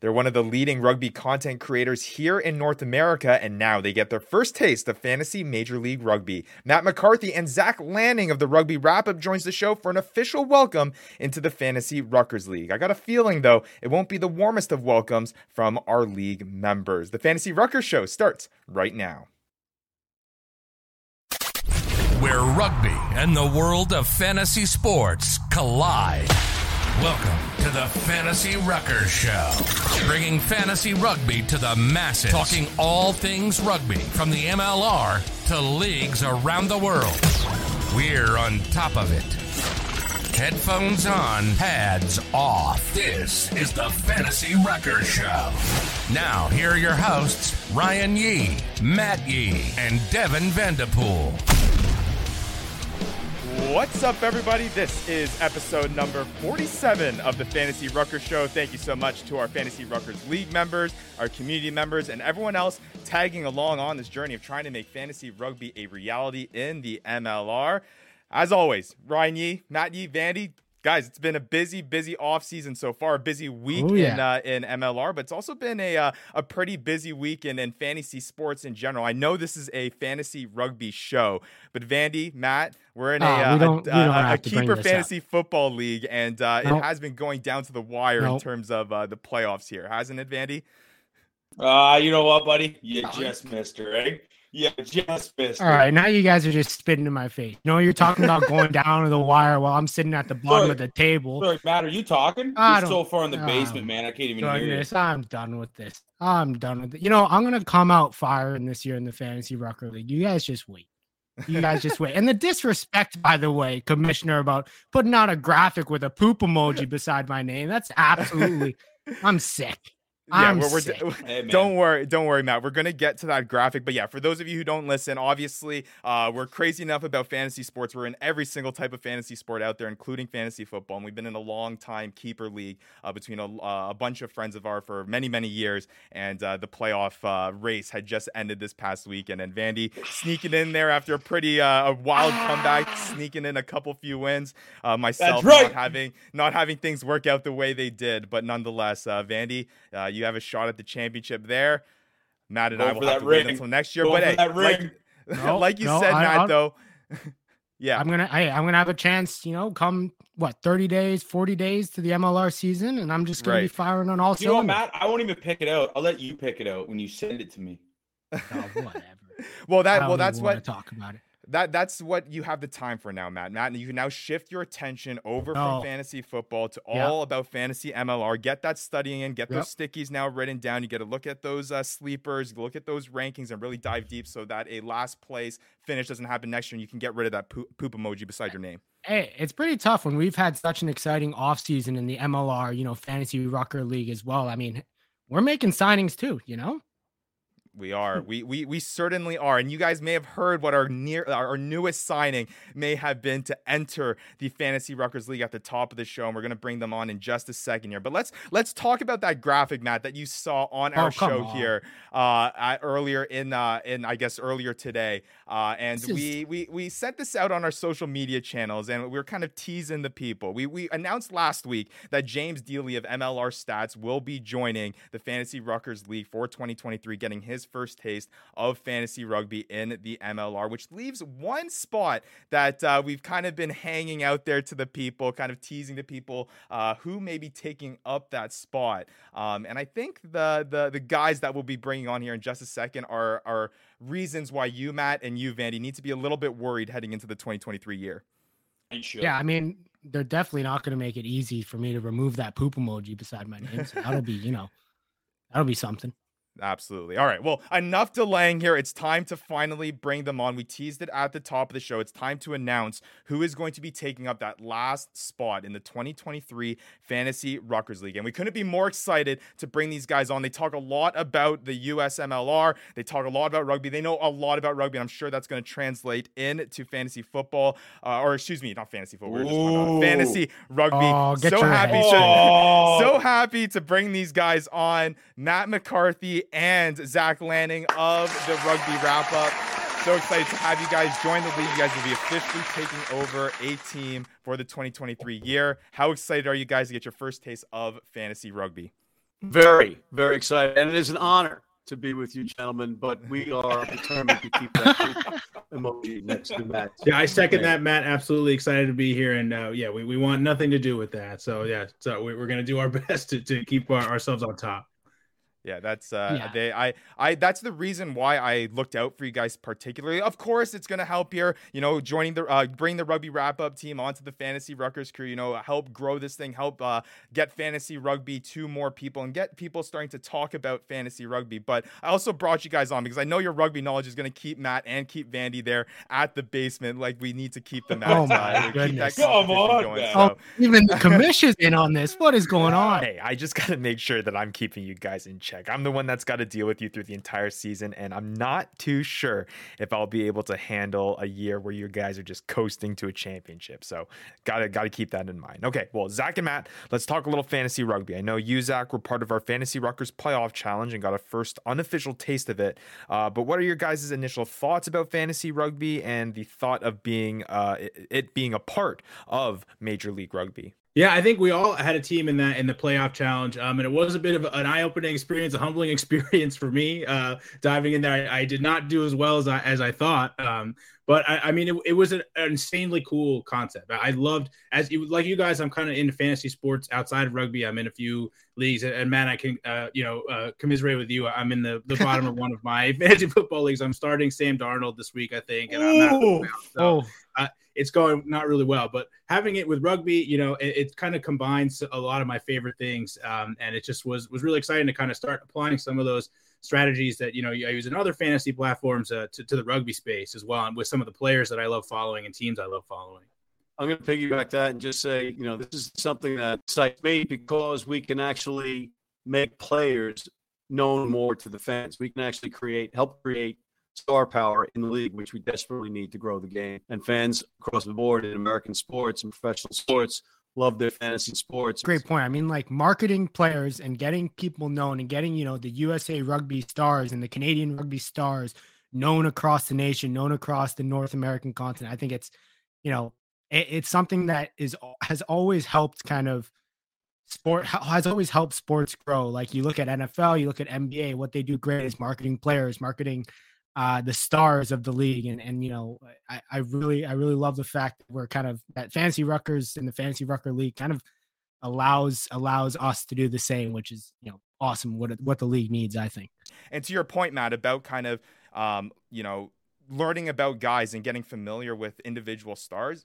They're one of the leading rugby content creators here in North America, and now they get their first taste of fantasy Major League Rugby. Matt McCarthy and Zach Lanning of the Rugby Wrap Up joins the show for an official welcome into the Fantasy Ruckers League. I got a feeling, though, it won't be the warmest of welcomes from our league members. The Fantasy Ruckers Show starts right now. Where rugby and the world of fantasy sports collide. Welcome to the Fantasy Ruckers Show, bringing fantasy rugby to the masses, talking all things rugby from the MLR to leagues around the world. We're on top of it. Headphones on, pads off. This is the Fantasy Ruckers Show. Now, here are your hosts, Ryan Yee, Matt Yee, and Devin Vanderpool. What's up, everybody? This is episode number 47 of the Fantasy Ruckers Show. Thank you so much to our Fantasy Ruckers League members, our community members, and everyone else tagging along on this journey of trying to make fantasy rugby a reality in the MLR. As always, Ryan Yee, Matt Yee, Vandy, guys, it's been a busy, busy off season so far. A busy week Oh, yeah. in uh, in MLR, but it's also been a uh, a pretty busy week in, in fantasy sports in general. I know this is a fantasy rugby show, but Vandy, Matt, we're in a, Ah, uh, a, a- a have to bring keeper this up. fantasy football league, and uh, Nope. it has been going down to the wire in terms of uh, the playoffs here, hasn't it, Vandy? Uh, you know what, buddy? You just missed her, right? You just missed All right, now you guys are just spitting in my face. You know, you're talking about going down to the wire while I'm sitting at the bottom Sorry. of the table. Sorry, Matt, are you talking? I You're so far in the basement, man. I can't even hear you. Goodness, I'm done with this. I'm done with it. You know, I'm gonna come out firing this year in the fantasy rucker league. You guys just wait. You guys just wait. And the disrespect, by the way, commissioner, about putting out a graphic with a poop emoji beside my name. That's absolutely. I'm sick. I'm we're, we're sick. Hey. Don't worry, don't worry, Matt. We're gonna get to that graphic, but yeah, for those of you who don't listen, obviously, uh, we're crazy enough about fantasy sports. We're in every single type of fantasy sport out there, including fantasy football, and we've been in a long time keeper league uh, between a, uh, a bunch of friends of ours for many, many years. And uh, the playoff uh, race had just ended this past week, and then Vandy sneaking in there after a pretty uh, a wild comeback, sneaking in a couple few wins. Uh, myself right. not having not having things work out the way they did, but nonetheless, uh, Vandy, uh, you have a shot at the championship there. Matt and I Going will for have that to wait until next year. Going but hey, that like. No, like you no, said, I- Matt, I'll- though. yeah, I'm gonna hey, I'm gonna have a chance, you know, come what 30 days, 40 days to the MLR season, and I'm just gonna be firing on all You know what, cylinders. Matt? I won't even pick it out. I'll let you pick it out when you send it to me. Oh, whatever. well, I that don't well, that's even wanna what talk about it. That that's what you have the time for now, Matt. Matt, and you can now shift your attention over No. from fantasy football to Yeah. all about fantasy MLR. Get that studying in, get those stickies now written down. You get to look at those uh, sleepers, look at those rankings, and really dive deep so that a last place finish doesn't happen next year, and you can get rid of that poop, poop emoji beside your name. Hey, it's pretty tough when we've had such an exciting offseason in the MLR, you know, fantasy rucker league as well. I mean, we're making signings too, you know? We are. We, we we certainly are. And you guys may have heard what our near our newest signing may have been to enter the Fantasy Ruckers League at the top of the show. And we're gonna bring them on in just a second here. But let's let's talk about that graphic, Matt, that you saw on our Oh, show on. here uh at, earlier in uh in I guess earlier today. Uh and is- we we we sent this out on our social media channels and we are kind of teasing the people. We we announced last week that James Dealey of MLR Stats will be joining the Fantasy Ruckers League for 2023, getting his first taste of fantasy rugby in the MLR, which leaves one spot that uh, we've kind of been hanging out there to the people, kind of teasing the people uh, who may be taking up that spot. Um, and I think the, the the guys that we'll be bringing on here in just a second are are reasons why you, Matt, and you, Vandy, need to be a little bit worried heading into the 2023 year. And. Yeah, I mean, they're definitely not going to make it easy for me to remove that poop emoji beside my name. So that'll be, you know, that'll be something. Absolutely. All right. Well, enough delaying here. It's time to finally bring them on. We teased it at the top of the show. It's time to announce who is going to be taking up that last spot in the 2023 Fantasy Ruckers League. And we couldn't be more excited to bring these guys on. They talk a lot about the USMLR, they talk a lot about rugby. They know a lot about rugby. And I'm sure that's going to translate into fantasy football, uh, or excuse me, not fantasy football. We were just talking about fantasy rugby. Oh, get so your happy head to, Oh. Happy to bring these guys on. Matt McCarthy and Zach Lanning of the Rugby Wrap Up. So excited to have you guys join the league. You guys will be officially taking over a team for the 2023 year. How excited are you guys to get your first taste of fantasy rugby? Very, very excited, and it is an honor to be with you, gentlemen. But we are determined to keep that emoji next to Matt. Yeah, I second that, Matt. Absolutely excited to be here, and uh, yeah, we, we want nothing to do with that. So yeah, so we, are gonna do our best to, to keep our, ourselves on top. Yeah, that's uh Yeah. they I I that's the reason why I looked out for you guys particularly. Of course, it's going to help here, you know, joining the uh bring the rugby wrap up team onto the fantasy Ruckers crew, you know, help grow this thing, help uh get fantasy rugby to more people and get people starting to talk about fantasy rugby. But I also brought you guys on because I know your rugby knowledge is going to keep Matt and keep Vandy there at the basement like we need to keep them Oh at my uh, goodness. Come on, going. So, Oh, even the commission's in on this. What is going on? Hey, I just got to make sure that I'm keeping you guys in check. I'm the one that's got to deal with you through the entire season, and I'm not too sure if I'll be able to handle a year where you guys are just coasting to a championship. So, gotta gotta keep that in mind. Okay, well, Zach and Matt, let's talk a little fantasy rugby. I know you, Zach, were part of our Fantasy Ruckers playoff challenge and got a first unofficial taste of it. Uh, but what are your guys' initial thoughts about fantasy rugby and the thought of being uh, it, it being a part of Major League Rugby? Yeah, I think we all had a team in that in the playoff challenge, um, and it was a bit of an eye-opening experience, a humbling experience for me. Uh, diving in there, I, I did not do as well as I as I thought, um, but I, I mean, it, it was an, an insanely cool concept. I loved as you like you guys. I'm kind of into fantasy sports outside of rugby. I'm in a few leagues, and, and man, I can uh, you know uh, commiserate with you. I'm in the the bottom of one of my fantasy football leagues. I'm starting Sam Darnold this week, I think, and I'm not. So, Oh, it's going not really well. But having it with rugby, you know, it, it kind of combines a lot of my favorite things, um, and it just was was really exciting to kind of start applying some of those strategies that you know I use in other fantasy platforms uh, to, to the rugby space as well, and with some of the players that I love following and teams I love following. I'm going to piggyback that and just say, you know, this is something that excites me because we can actually make players known more to the fans. We can actually create, help create star power in the league, which we desperately need to grow the game. And fans across the board in American sports and professional sports love their fantasy sports. great point. I mean, like marketing players and getting people known and getting, you know, the USA rugby stars and the Canadian rugby stars known across the nation, known across the North American continent. I think it's, you know, it, it's something that is has always helped kind of sport has always helped sports grow. Like you look at NFL, you look at NBA, what they do great is marketing players, marketing uh, the stars of the league. And and you know, I, I really I really love the fact that we're kind of that fancy Ruckers in the fancy Rucker league kind of allows allows us to do the same, which is you know awesome. What what the league needs, I think. And to your point, Matt, about kind of, um, you know, learning about guys and getting familiar with individual stars.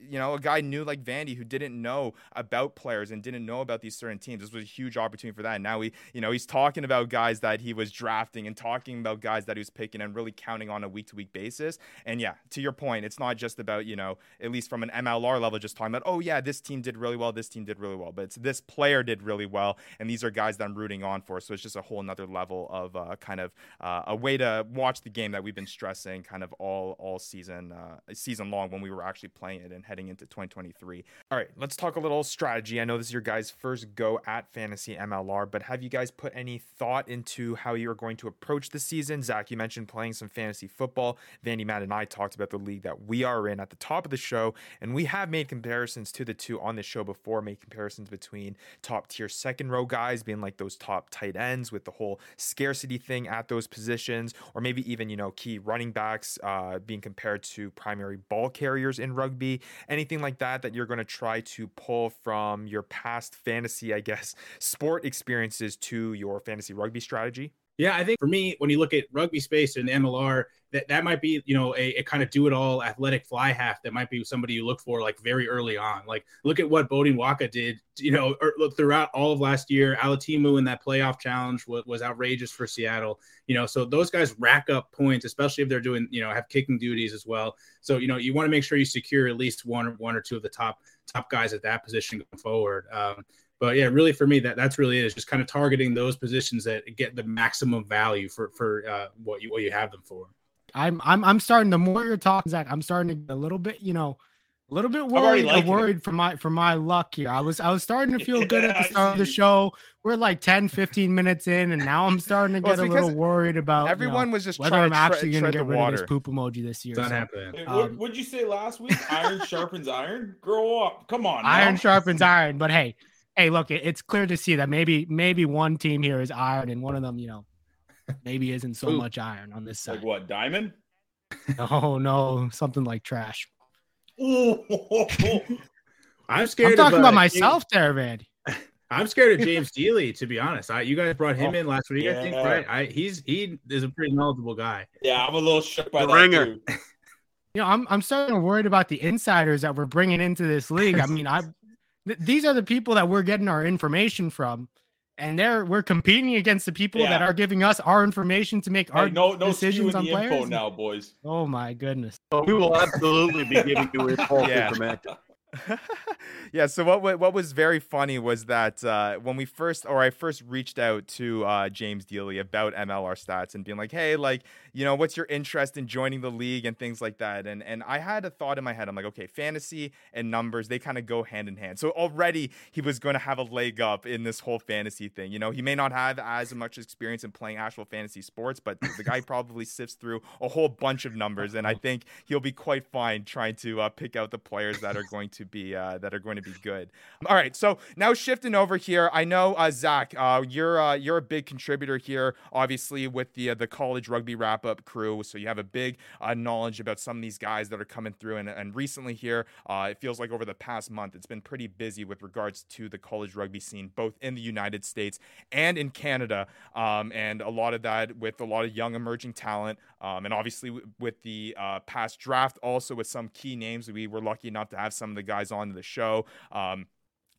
You know, a guy new like Vandy who didn't know about players and didn't know about these certain teams. This was a huge opportunity for that. And now he, you know, he's talking about guys that he was drafting and talking about guys that he was picking and really counting on a week to week basis. And yeah, to your point, it's not just about, you know, at least from an MLR level, just talking about, oh, yeah, this team did really well, this team did really well. But it's this player did really well. And these are guys that I'm rooting on for. So it's just a whole nother level of uh, kind of uh, a way to watch the game that we've been stressing kind of all all season uh, season long when we were actually playing it and heading into 2023. All right, let's talk a little strategy. I know this is your guys' first go at fantasy MLR, but have you guys put any thought into how you're going to approach the season? Zach, you mentioned playing some fantasy football. Vandy, Matt, and I talked about the league that we are in at the top of the show, and we have made comparisons to the two on the show before, made comparisons between top tier second row guys being like those top tight ends with the whole scarcity thing at those positions, or maybe even, you know, key running backs uh, being compared to primary ball carriers in rugby. Anything like that that you're going to try to pull from your past fantasy, I guess, sport experiences to your fantasy rugby strategy? Yeah, I think for me, when you look at rugby space and MLR, that, that might be, you know, a, a kind of do it all athletic fly half that might be somebody you look for like very early on. Like look at what Bodine Waka did, you know, or look throughout all of last year. Alatimu in that playoff challenge was, was outrageous for Seattle. You know, so those guys rack up points, especially if they're doing, you know, have kicking duties as well. So, you know, you want to make sure you secure at least one or one or two of the top top guys at that position going forward. Um, but yeah, really for me, that that's really it. Is just kind of targeting those positions that get the maximum value for for uh, what you what you have them for. I'm I'm I'm starting. The more you're talking, Zach, I'm starting to get a little bit, you know, a little bit already worried. it. worried for my for my luck here. I was I was starting to feel good at the start of the show. We're like 10, 15 minutes in, and now I'm starting to Well, get it's a little worried about you know, Everyone was just whether trying I'm to actually tre- going to get the rid of this poop emoji this year. It's not So, happening. Um, what, what'd you say last week? Iron sharpens iron. Grow up. Come on. iron now. sharpens iron, but hey, hey, look, it, it's clear to see that maybe maybe one team here is iron, and one of them, you know, maybe isn't so Ooh. much iron on this side. Like what? Diamond? Oh no, something like trash. I'm scared. I'm scared. talking of, uh, about myself there, Vandy. James- I'm scared of James Dealey, to be honest. I, you guys brought him in last week, I think, right? I, he's he is a pretty knowledgeable guy. yeah, I'm a little shook by The that. ringer. too. You know, I'm I'm starting to worried about the insiders that we're bringing into this league. I mean, I th- these are the people that we're getting our information from, and they're we're competing against the people that are giving us our information to make our no, no decisions decisions on the info players. now, boys. Oh my goodness! So we will absolutely be giving you false Yeah. information. yeah. So what what was very funny was that uh, when we first, or I first reached out to uh, James Dealey about MLR stats and being like, hey, like you know, what's your interest in joining the league and things like that. And and I had a thought in my head. I'm like, okay, fantasy and numbers they kind of go hand in hand. So already he was going to have a leg up in this whole fantasy thing. You know, he may not have as much experience in playing actual fantasy sports, but the guy probably sifts through a whole bunch of numbers, and I think he'll be quite fine trying to uh, pick out the players that are going to be uh, that are going to be good. All right, so now shifting over here, I know uh, Zach, uh, you're uh, you're a big contributor here, obviously with the uh, the college rugby wrap up crew. So you have a big uh, knowledge about some of these guys that are coming through, and, and recently here, uh, it feels like over the past month, it's been pretty busy with regards to the college rugby scene, both in the United States and in Canada, um, and a lot of that with a lot of young emerging talent, um, and obviously with the uh, past draft, also with some key names. We were lucky enough to have some of the guys on the show. Um,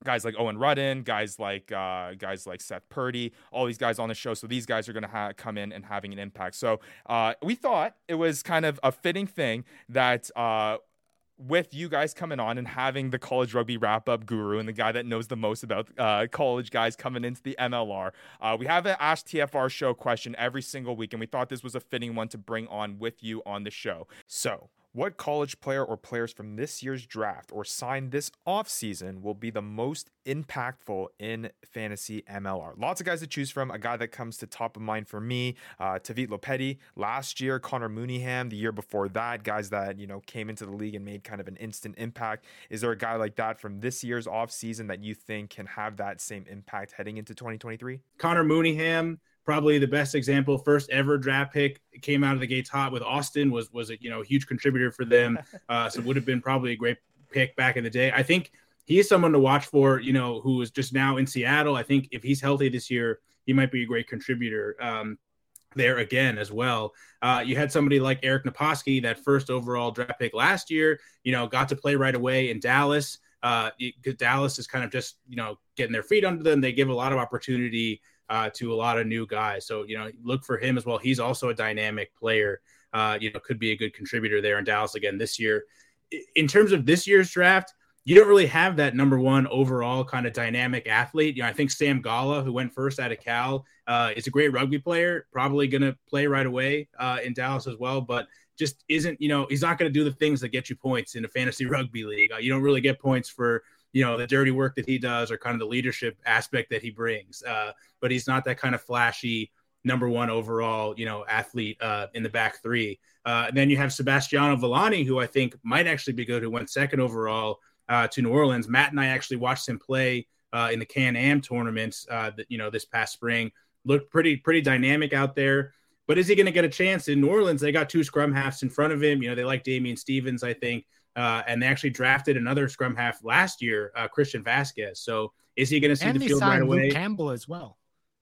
guys like Owen Rudden, guys like uh, guys like Seth Purdy, all these guys on the show. So these guys are going to ha- come in and having an impact. So uh, we thought it was kind of a fitting thing that. Uh, with you guys coming on and having the college rugby wrap up guru and the guy that knows the most about uh, college guys coming into the MLR, uh, we have an Ask TFR show question every single week, and we thought this was a fitting one to bring on with you on the show. So, what college player or players from this year's draft or signed this offseason will be the most impactful in fantasy MLR? Lots of guys to choose from. A guy that comes to top of mind for me, uh, Tavite Lopeti last year, Conner Mooneyham the year before that, guys that, you know, came into the league and made kind of an instant impact. Is there a guy like that from this year's offseason that you think can have that same impact heading into 2023? Conner Mooneyham, probably the best example. First ever draft pick came out of the gates hot with Austin. Was was a you know huge contributor for them. Uh, so would have been probably a great pick back in the day. I think he is someone to watch for. You know who is just now in Seattle. I think if he's healthy this year, he might be a great contributor. Um, there again as well. Uh, you had somebody like Eric Naposki, that first overall draft pick last year, you know, got to play right away in Dallas. Uh, Dallas is kind of just, you know, getting their feet under them. They give a lot of opportunity uh, to a lot of new guys. So, you know, look for him as well. He's also a dynamic player, uh, you know, could be a good contributor there in Dallas again this year. In terms of this year's draft, you don't really have that number one overall kind of dynamic athlete. You know, I think Sam Golla, who went first out of Cal, uh, is a great rugby player, probably going to play right away uh, in Dallas as well, but just isn't, you know, he's not going to do the things that get you points in a fantasy rugby league. Uh, you don't really get points for, you know, the dirty work that he does or kind of the leadership aspect that he brings. Uh, but he's not that kind of flashy number one overall, you know, athlete uh, in the back three. Uh, and then you have Sebastiano Villani, who I think might actually be good, who went second overall uh, to New Orleans. Matt and I actually watched him play uh, in the Can Am tournaments, uh, that, you know, this past spring. Looked pretty pretty dynamic out there. But is he going to get a chance in New Orleans? They got two scrum halves in front of him. You know, they like Damian Stevens, I think, uh, and they actually drafted another scrum half last year, uh, Christian Vasquez. So is he going to see and the field right away? Luke Campbell as well.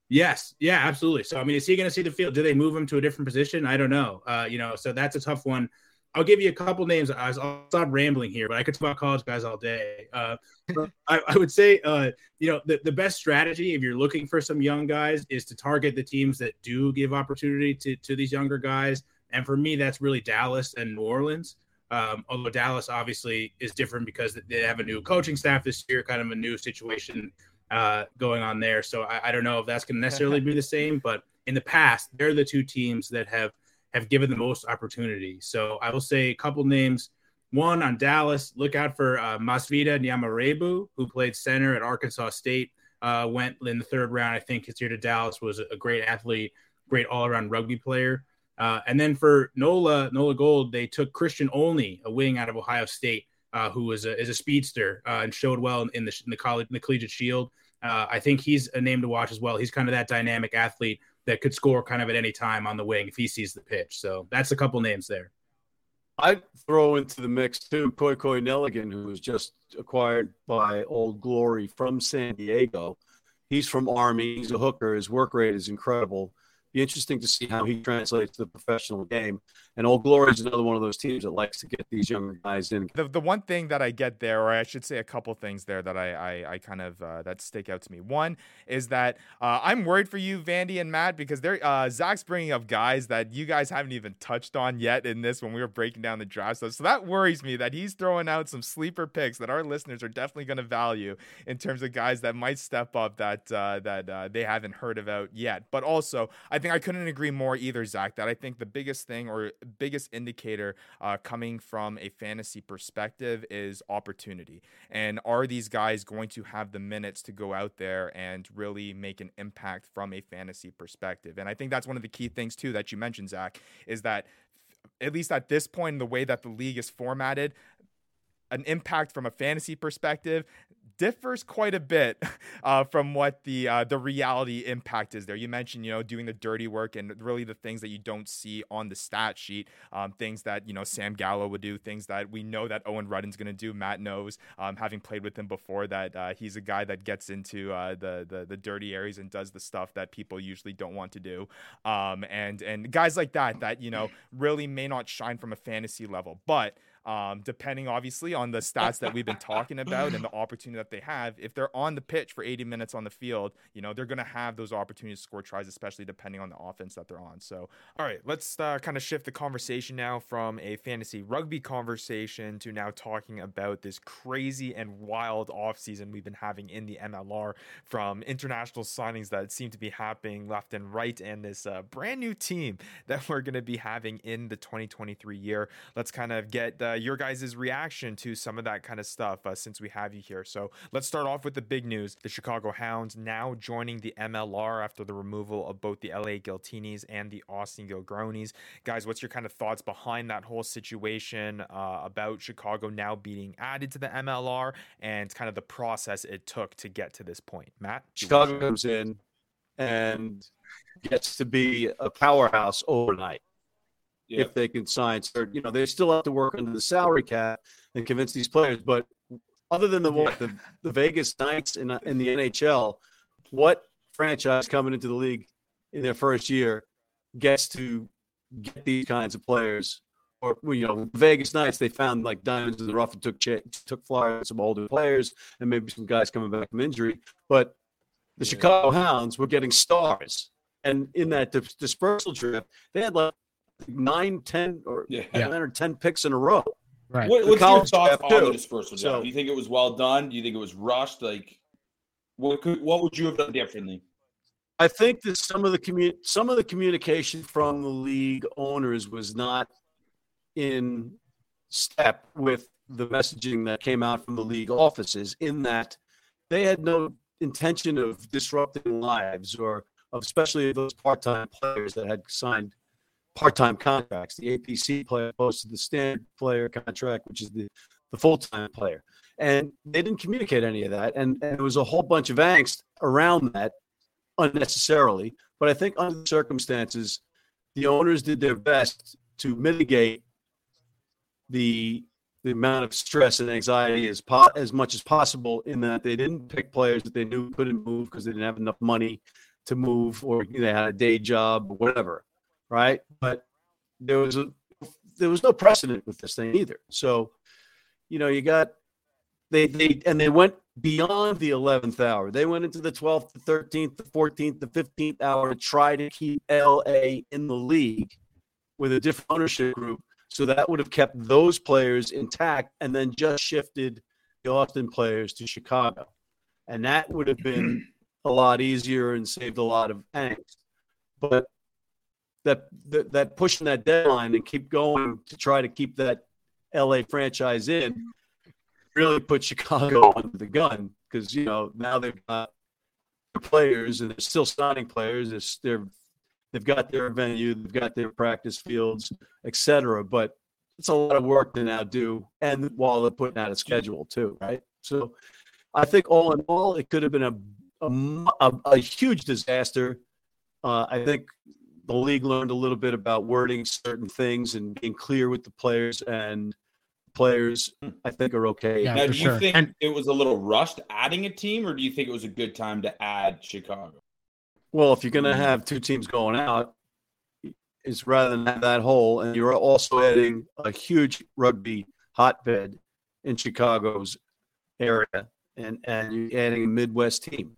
Yes, yeah, absolutely. So I mean, is he going to see the field? Do they move him to a different position? I don't know. Uh, you know, so that's a tough one. I'll give you a couple names. I'll I'll stop rambling here, but I could talk about college guys all day. Uh, I, I would say, uh, you know, the, the best strategy if you're looking for some young guys is to target the teams that do give opportunity to, to these younger guys. And for me, that's really Dallas and New Orleans. Um, although Dallas obviously is different because they have a new coaching staff this year, kind of a new situation uh, going on there. So I, I don't know if that's going to necessarily be the same, but in the past, they're the two teams that have have given the most opportunity. So I will say a couple names. One on Dallas, look out for uh, Masvida Nyamarebu, who played center at Arkansas State. Uh, went in the third round, I think. His year to Dallas was a great athlete, great all around rugby player. Uh, and then for Nola Nola Gold, they took Christian Olney, a wing out of Ohio State, uh, who was a, is a speedster uh, and showed well in the in the college in the collegiate shield. Uh, I think he's a name to watch as well. He's kind of that dynamic athlete that could score kind of at any time on the wing if he sees the pitch. So that's a couple names there. I'd throw into the mix too Koi Koi Nelligan, who was just acquired by Old Glory from San Diego. He's from Army. He's a hooker. His work rate is incredible be interesting to see how he translates to the professional game. And Old Glory is another one of those teams that likes to get these younger guys in. The, the one thing that I get there, or I should say a couple things there that I, I, I kind of uh, that stick out to me. One is that uh, I'm worried for you, Vandy and Matt, because they're uh, Zach's bringing up guys that you guys haven't even touched on yet in this when we were breaking down the draft. So that worries me that he's throwing out some sleeper picks that our listeners are definitely going to value in terms of guys that might step up that uh, that uh, they haven't heard about yet. But also, I think I couldn't agree more either, Zach. That I think the biggest thing or biggest indicator uh, coming from a fantasy perspective is opportunity. And are these guys going to have the minutes to go out there and really make an impact from a fantasy perspective? And I think that's one of the key things too that you mentioned, Zach, is that at least at this point in the way that the league is formatted, an impact from a fantasy perspective differs quite a bit uh, from what the uh, the reality impact is there. You mentioned you know doing the dirty work and really the things that you don't see on the stat sheet, um, things that you know Sam Golla would do, things that we know that Owen Rudden's going to do. Matt knows, um, having played with him before, that uh, he's a guy that gets into uh, the, the the dirty areas and does the stuff that people usually don't want to do. Um, and and guys like that that you know really may not shine from a fantasy level, but um, depending obviously on the stats that we've been talking about and the opportunity that they have. If they're on the pitch for 80 minutes on the field, you know, they're going to have those opportunities to score tries, especially depending on the offense that they're on. So, all right, let's uh, kind of shift the conversation now from a fantasy rugby conversation to now talking about this crazy and wild offseason we've been having in the MLR from international signings that seem to be happening left and right and this uh, brand new team that we're going to be having in the 2023 year. Let's kind of get uh, your guys' reaction to some of that kind of stuff uh, since we have you here. So let's start off with the big news. The Chicago Hounds now joining the MLR after the removal of both the LA Giltinis and the Austin Gilgronis. Guys, what's your kind of thoughts behind that whole situation uh, about Chicago now being added to the MLR and kind of the process it took to get to this point? Matt? Chicago comes in and gets to be a powerhouse overnight yeah. if they can sign. So, you know, they still have to work under the salary cap and convince these players. But other than the what the, the Vegas Knights in in the NHL, what franchise coming into the league in their first year gets to get these kinds of players? Or you know, Vegas Knights, they found like diamonds in the rough and took took flyers some older players and maybe some guys coming back from injury. But the yeah. Chicago Hounds were getting stars, and in that dispersal draft, they had like nine, ten, or yeah. nine or ten picks in a row. Right. What, what's your thoughts on the dispersal so, Do you think it was well done? Do you think it was rushed? Like, what could what would you have done differently? I think that some of the commu- some of the communication from the league owners was not in step with the messaging that came out from the league offices. In that they had no intention of disrupting lives or of especially those part-time players that had signed part-time contracts. The APC player opposed to the standard player contract, which is the, the full-time player. And they didn't communicate any of that. And, and there was a whole bunch of angst around that unnecessarily. But I think under the circumstances, the owners did their best to mitigate the the amount of stress and anxiety as po- as much as possible in that they didn't pick players that they knew couldn't move because they didn't have enough money to move or you know, they had a day job or whatever right? But there was a there was no precedent with this thing either. So, you know, you got they they and they went beyond the 11th hour. They went into the 12th, the 13th, the 14th, the 15th hour to try to keep LA in the league with a different ownership group. So that would have kept those players intact and then just shifted the Austin players to Chicago. And that would have been a lot easier and saved a lot of angst. But that, that that pushing that deadline and keep going to try to keep that LA franchise in really put Chicago under the gun because you know now they've got players and they're still signing players. It's, they're they've got their venue, they've got their practice fields, etc. But it's a lot of work to now do, and while they're putting out a schedule too, right? So I think all in all, it could have been a a, a, a huge disaster. Uh, I think the league learned a little bit about wording certain things and being clear with the players and players hmm. I think are okay. Yeah, now, do you sure. think and, it was a little rushed adding a team, or do you think it was a good time to add Chicago? Well, if you're going to have two teams going out, it's rather than have that hole, and you're also adding a huge rugby hotbed in Chicago's area, and and you're adding a Midwest team,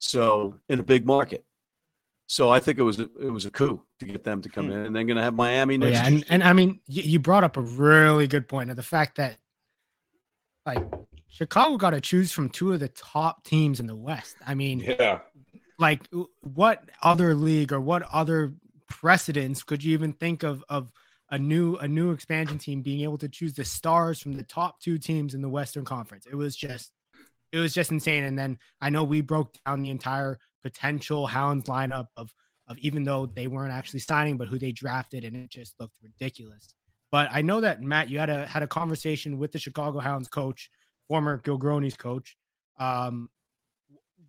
so in a big market. So I think it was a, it was a coup to get them to come hmm. in, and they're going to have Miami next. Yeah, and, and I mean, you, you brought up a really good point of the fact that like Chicago got to choose from two of the top teams in the West. I mean, yeah, like what other league or what other precedents could you even think of of a new a new expansion team being able to choose the stars from the top two teams in the Western Conference? It was just it was just insane. And then I know we broke down the entire potential Hounds lineup of of even though they weren't actually signing, but who they drafted, and it just looked ridiculous. But I know that Matt, you had a had a conversation with the Chicago Hounds coach, former Gilgronis coach. Um,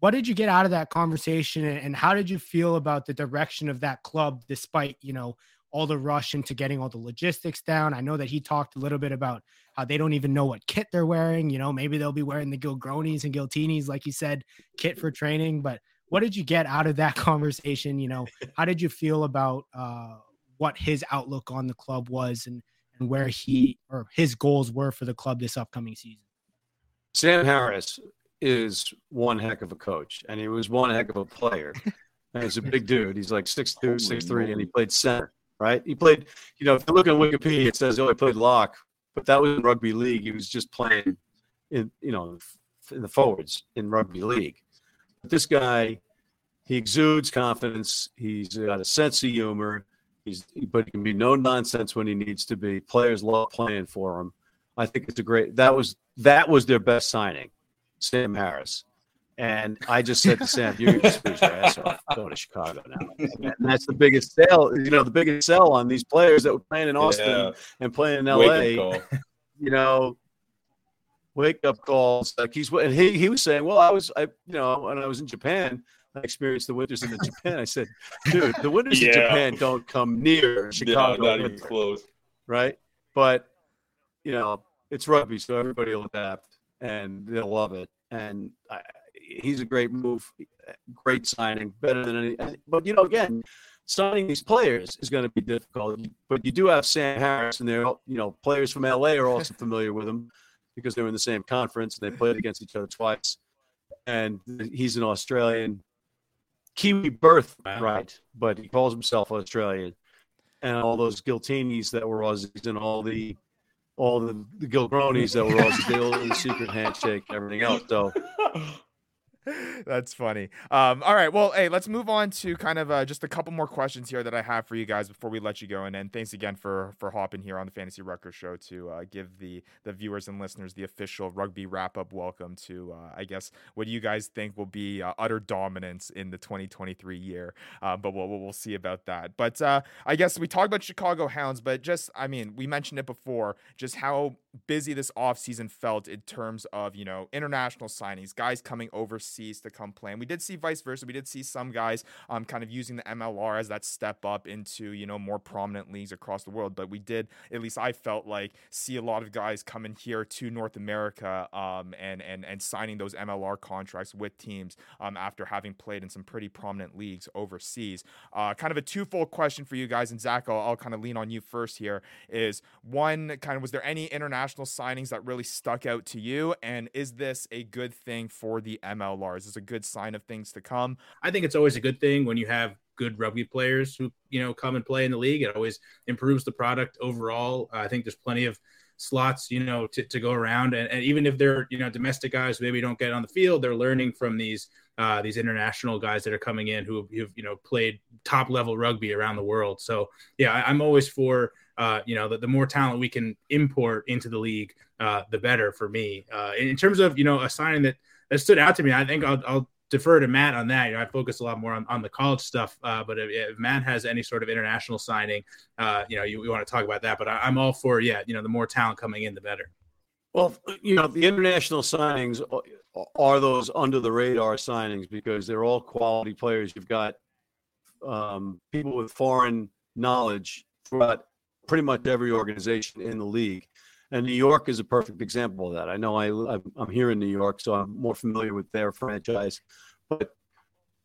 what did you get out of that conversation, and how did you feel about the direction of that club, despite you know all the rush into getting all the logistics down? I know that he talked a little bit about how they don't even know what kit they're wearing. You know, maybe they'll be wearing the Gilgronis and Giltinis, like you said, kit for training, but what did you get out of that conversation? You know, how did you feel about uh, what his outlook on the club was and, and where he or his goals were for the club this upcoming season? Sam Harris is one heck of a coach, and he was one heck of a player. and he's a big dude. He's like six two, six three, and he played center. Right? He played. You know, if you look at Wikipedia, it says he only played lock, but that was in rugby league. He was just playing in, you know, in the forwards in rugby league. But this guy, he exudes confidence. He's got a sense of humor. He's, but he can be no nonsense when he needs to be. Players love playing for him. I think it's a great. That was that was their best signing, Sam Harris. And I just said to Sam, "You just squeeze your ass off, go to Chicago now." And that's the biggest sell. You know, the biggest sell on these players that were playing in Austin yeah. and playing in LA. You know, wake up calls. Like he's and he he was saying, well, I was I you know when I was in Japan, I experienced the winters in Japan. I said, dude, the winters yeah. in Japan don't come near Chicago. Yeah, not even close. Right, but you know it's rugby, so everybody will adapt and they'll love it. And I, he's a great move, great signing, better than any. But you know, again, signing these players is going to be difficult. But you do have Sam Harris, and they're you know players from LA are also familiar with him because they were in the same conference and they played against each other twice. And he's an Australian Kiwi birth, right? But he calls himself Australian. And all those Giltinis that were Aussies and all the all the, the Gilgronis that were Aussies, they all the secret handshake and everything else. So That's funny. Um, all right. Well, hey, let's move on to kind of uh, just a couple more questions here that I have for you guys before we let you go. And then thanks again for for hopping here on the Fantasy Rucker Show to uh, give the the viewers and listeners the official rugby wrap up welcome to, uh, I guess, what do you guys think will be uh, utter dominance in the 2023 year? Uh, but we'll, we'll see about that. But uh, I guess we talked about Chicago Hounds, but just, I mean, we mentioned it before, just how busy this offseason felt in terms of, you know, international signings, guys coming overseas to come play. And we did see vice versa. We did see some guys um, kind of using the MLR as that step up into, you know, more prominent leagues across the world. But we did, at least I felt like, see a lot of guys coming here to North America um, and, and, and signing those MLR contracts with teams um, after having played in some pretty prominent leagues overseas. Uh, kind of a twofold question for you guys. And Zach, I'll, I'll kind of lean on you first here is one, kind of, was there any international international signings that really stuck out to you? And is this a good thing for the MLR? Is a good sign of things to come? I think it's always a good thing when you have good rugby players who you know come and play in the league. It always improves the product overall. Uh, I think there's plenty of slots, you know, to, to go around. And, and even if they're, you know, domestic guys, maybe don't get on the field, they're learning from these uh, these international guys that are coming in who have, you know, played top level rugby around the world. So yeah, I, I'm always for uh, you know, the, the more talent we can import into the league, uh, the better for me. Uh, in terms of, you know, a signing that, that stood out to me, I think I'll, I'll defer to Matt on that. You know, I focus a lot more on, on the college stuff, uh, but if, if, Matt has any sort of international signing, uh, you know, you, we want to talk about that. But I, am all for, yeah, you know, the more talent coming in, the better. Well, you know, the international signings are those under the radar signings because they're all quality players. You've got um, people with foreign knowledge throughout pretty much every organization in the league. And New York is a perfect example of that. I know I, I'm here in New York, so I'm more familiar with their franchise. But,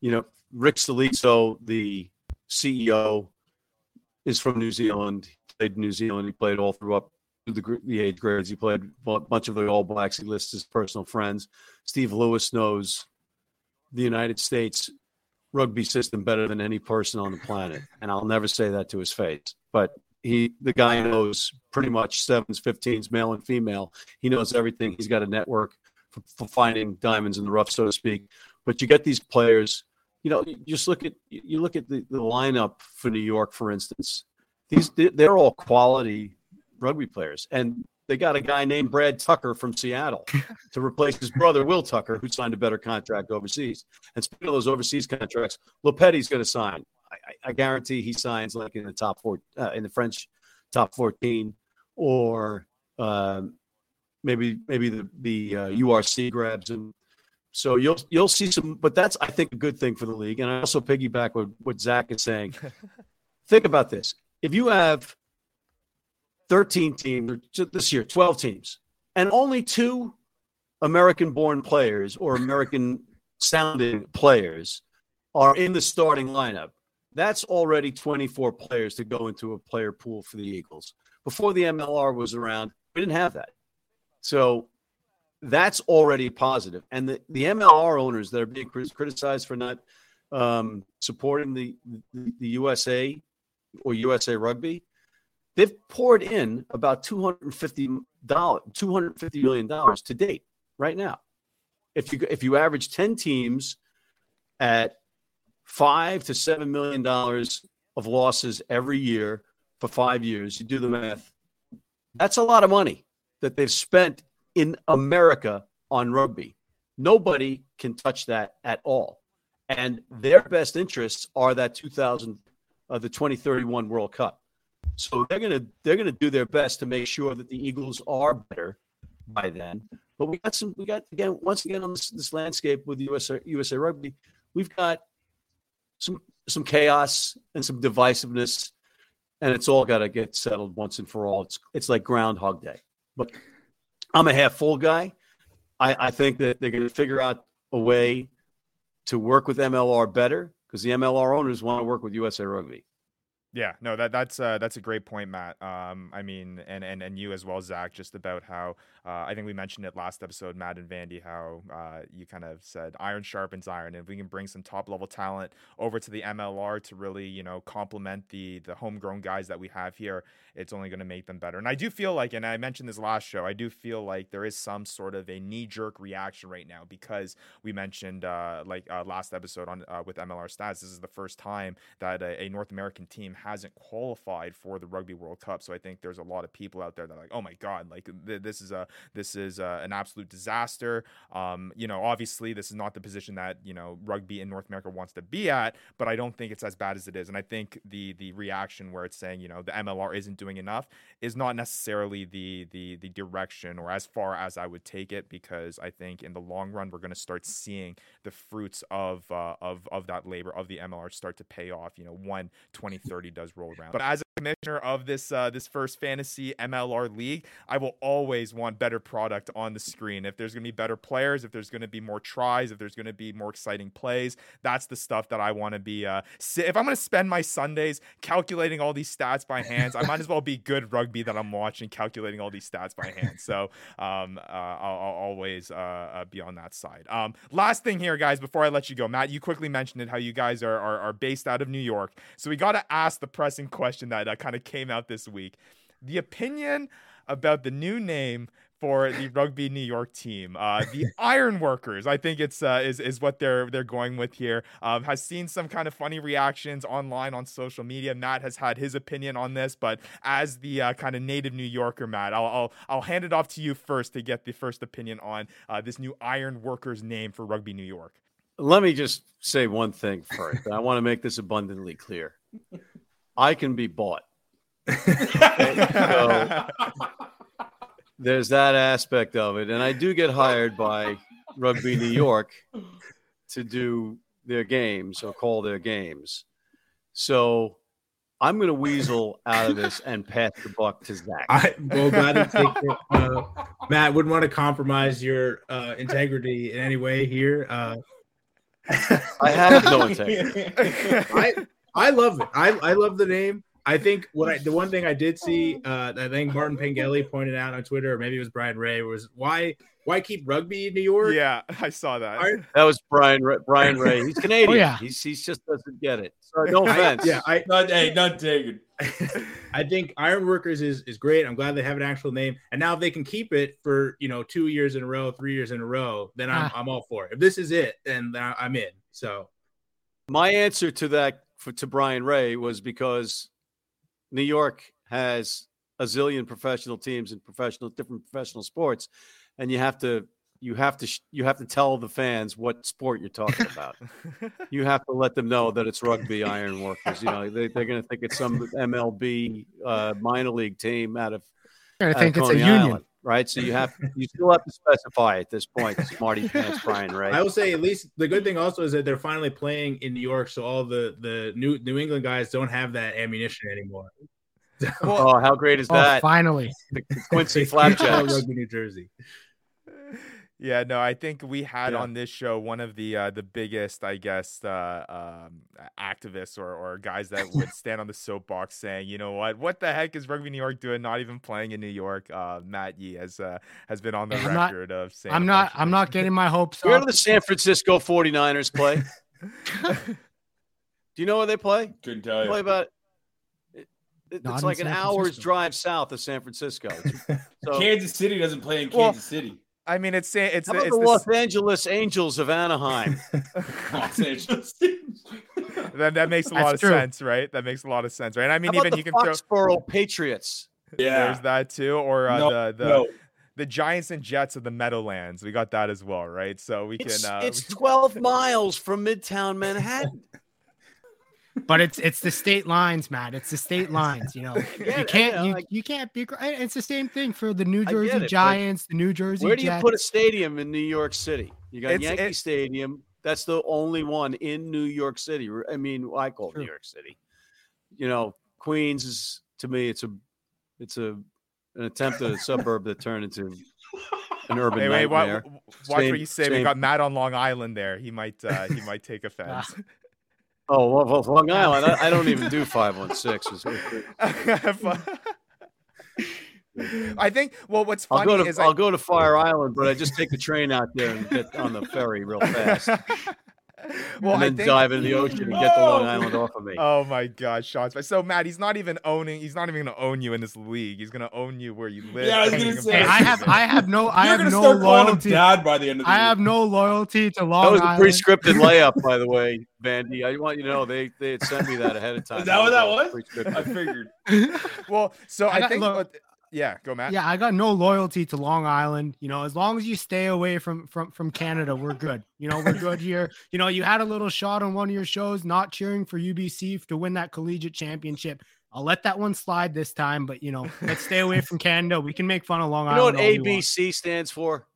you know, Rick Stolitzo, the CEO, is from New Zealand. He played New Zealand. He played all through up the, the age grades. He played a bunch of the All Blacks. He lists his personal friends. Steve Lewis knows the United States rugby system better than any person on the planet, and I'll never say that to his face. But he, the guy knows pretty much sevens, fifteens, male and female. He knows everything. He's got a network for, for finding diamonds in the rough, so to speak. But you get these players. You know, you just look at you look at the, the lineup for New York, for instance. These they're all quality rugby players. And they got a guy named Brad Tucker from Seattle to replace his brother Will Tucker, who signed a better contract overseas. And speaking of those overseas contracts, Lopeti's going to sign. I, I, guarantee he signs like in the top four, uh, in the French top fourteen, or um, maybe maybe the the uh, URC grabs him. So you'll you'll see some, but that's I think a good thing for the league. And I also piggyback with what Zach is saying. think about this: if you have 13 teams this year, 12 teams, and only two American born players or American sounding players are in the starting lineup. That's already 24 players to go into a player pool for the Eagles. Before the MLR was around, we didn't have that. So that's already positive. And the, the MLR owners that are being criticized for not um, supporting the, the, the USA or USA Rugby, They've poured in about $250 $250 million to date right now. If you if you average 10 teams at five to seven million dollars of losses every year for five years, you do the math. That's a lot of money that they've spent in America on rugby. Nobody can touch that at all. And their best interests are that 2000, uh, the 2031 World Cup. So they're gonna they're gonna do their best to make sure that the Eagles are better by then. But we got some we got again once again on this, this landscape with USA USA Rugby, we've got some some chaos and some divisiveness, and it's all got to get settled once and for all. It's it's like Groundhog Day. But I'm a half full guy. I, I think that they're going to figure out a way to work with MLR better because the MLR owners want to work with USA Rugby. Yeah, no, that that's uh, that's a great point, Matt. Um, I mean, and and and you as well, Zach, just about how uh, I think we mentioned it last episode, Matt and Vandy, how uh, you kind of said iron sharpens iron, and if we can bring some top level talent over to the MLR to really, you know, complement the the homegrown guys that we have here, it's only going to make them better. And I do feel like, and I mentioned this last show, I do feel like there is some sort of a knee jerk reaction right now because we mentioned uh, like uh, last episode on uh, with MLR stats, this is the first time that a, a North American team hasn't qualified for the Rugby World Cup. So I think there's a lot of people out there that are like, oh my God, like th- this is a this is a, an absolute disaster. Um, you know, obviously this is not the position that you know rugby in North America wants to be at, but I don't think it's as bad as it is. And I think the the reaction where it's saying you know the MLR isn't doing enough is not necessarily the the the direction or as far as I would take it because I think in the long run we're going to start seeing the fruits of uh, of of that labor of the MLR start to pay off. You know, when 2030 does roll around. But as commissioner of this uh, this first fantasy MLR league, I will always want better product on the screen. If there's going to be better players, if there's going to be more tries, if there's going to be more exciting plays, that's the stuff that I want to be. Uh, if I'm going to spend my Sundays calculating all these stats by hands, I might as well be good rugby that I'm watching, calculating all these stats by hand. So um, uh, I'll, I'll, always uh, uh, be on that side. Um, last thing here, guys, before I let you go, Matt, you quickly mentioned it how you guys are, are, are based out of New York. So we got to ask the pressing question that uh, kind of came out this week. The opinion about the new name for the Rugby New York team. Uh, the Ironworkers, I think it's uh, is is what they're they're going with here. Um, has seen some kind of funny reactions online on social media. Matt has had his opinion on this, but as the uh, kind of native New Yorker, Matt, I'll, I'll, I'll hand it off to you first to get the first opinion on uh, this new Ironworkers name for Rugby New York. Let me just say one thing first. I want to make this abundantly clear. I can be bought. so, there's that aspect of it, and I do get hired by Rugby New York to do their games or call their games. So I'm going to weasel out of this and pass the buck to Zach. I well glad to take it. Uh, Matt wouldn't want to compromise your uh, integrity in any way here. Uh, I have no integrity. I I love it. I, I love the name. I think what I the one thing I did see, uh, I think Martin Pengelly pointed out on Twitter, or maybe it was Brian Ray, was why why keep rugby in New York? Yeah, I saw that. I- That was Brian Ray, Brian Ray. He's Canadian. Oh, yeah. He's he just doesn't get it. So no I- offense. yeah, I Not, hey, not taken. I think Ironworkers is is great. I'm glad they have an actual name, and now if they can keep it for you know two years in a row, three years in a row, then I'm Ah. I'm all for it. If this is it, then I'm in. So My answer to that for, to Brian Ray was because New York has a zillion professional teams in professional different professional sports, and you have to you have to sh- you have to tell the fans what sport you're talking about. you have to let them know that it's rugby iron workers. You know they, they're going to think it's some MLB uh, minor league team out of I out of think it's a Coney union. Island, right? So you have you still have to specify at this point, Smarty Pants Brian Ray. I will say at least the good thing also is that they're finally playing in New York, so all the the New New England guys don't have that ammunition anymore. oh, how great is Oh, that? finally. The Quincy They can't Flapjacks. New Jersey. Yeah, no, I think we had Yeah. on this show one of the uh, the biggest, I guess, uh, um, activists or, or guys that would stand on the soapbox saying, you know what, what the heck is Rugby New York doing? Not even playing in New York. Uh, Matt Yee has uh, has been on the I'm not- record of saying. I'm not. I'm not getting my hopes Where up. do the San Francisco 49ers play? do you know where they play? Couldn't They tell play you. about it, it- Not it's like an San hour's drive south of San Francisco. So Kansas City doesn't play in Well, Kansas City. I mean, it's saying it's how about it's the the Los Angeles Angels of Anaheim? Los Angeles. that, that makes a That's lot of true. sense, right? That makes a lot of sense, right? I mean, how even you can throw Foxborough Patriots? yeah. there's that too, or uh, No, the the no. the Giants and Jets of the Meadowlands. We got that as well, right? So we It's, can. Uh, it's 12 miles from Midtown Manhattan. But it's it's the state lines, Matt. It's the state lines. You know, you can't I know, you, you can't be. It's the same thing for the New Jersey it, Giants, the New Jersey. Where do you Jets. put a stadium in New York City? You got It's- Yankee it- Stadium. That's the only one in New York City. I mean, I call it New York City. You know, Queens is to me, it's a, it's a, an attempt at a suburb that turned into an urban Hey, wait, wa- nightmare. w- watch Same- what you say. We got Matt on Long Island there. He might uh, he might take offense. Oh, well, Long Island. I, I don't even do five one six. I think. Well, what's I'll funny go to is I'll I, go to Fire Island, but I just take the train out there and get on the ferry real fast, well, and I then think, dive into the ocean and get the Long! Island off of me. Oh my gosh, shots! So Matt, he's not even owning. He's not even going to own you in this league. He's going to own you where you live. Yeah, I was gonna say- I have I have no I You're have gonna no start calling him loyalty. dad by the end of the I year. have no loyalty to Long That was a Island. pre-scripted layup, by the way, Vandy. I want you to know they they had sent me that ahead of time. Is that what that was? Pre-scripted. I figured. Well, so I I, think. look- what- yeah, go Matt. Yeah, I got no loyalty to Long Island. You know, as long as you stay away from from from Canada, we're good. You know, we're good here. You know, you had a little shot on one of your shows, not cheering for UBC to win that collegiate championship. I'll let that one slide this time, but you know, let's stay away from Canada. We can make fun of Long You know Island. what all we want. ABC stands for?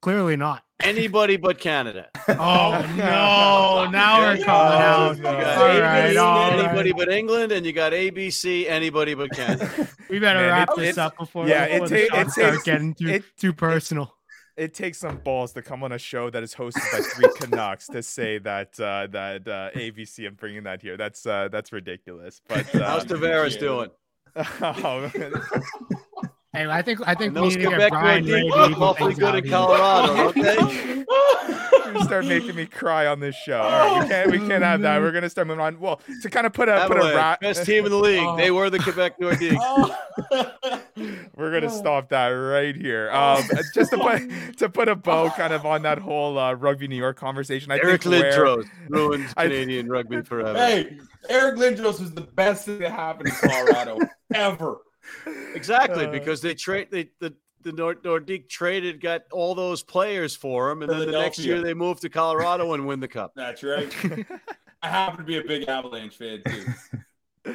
Clearly not. Anybody but Canada. Oh no! Now we're Yeah, coming yeah, out. You got All ABC, right, all right. anybody but England, and you got ABC, anybody but Canada. We better Man, wrap it- this it's- up before, yeah, it before the ta- it shots start takes- getting too it- too personal. It takes some balls to come on a show that is hosted by three Canucks to say that uh, that uh, ABC. I'm bringing that here. That's uh, that's ridiculous. But uh, How's Tavares doing? oh, man. Hey, I think I think we those need to get Quebec Brian Ray Nordiques to awfully good in. Colorado, don't you start making me cry on this show. All right, we can't we can't have that. We're gonna start moving on. Well, to kind of put a put a Avalanche, best team in the league. They were the Quebec Nordiques. We're gonna stop that right here. Um, just to put to put a bow kind of on that whole uh, rugby New York conversation. I Eric think where- Lindros ruined I- Canadian rugby forever. hey, Eric Lindros was the best thing that happened in Colorado ever. Exactly, Uh, because they trade they the the Nord- Nordique traded got all those players for him, and then the next year they moved to Colorado and win the cup. That's right. I happen to be a big Avalanche fan too.